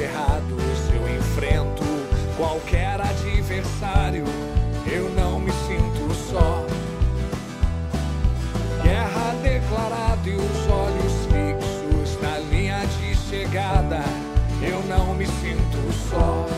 errados eu enfrento qualquer adversário. Eu não me sinto só. Guerra declarada e os olhos fixos na linha de chegada. Eu não me sinto só.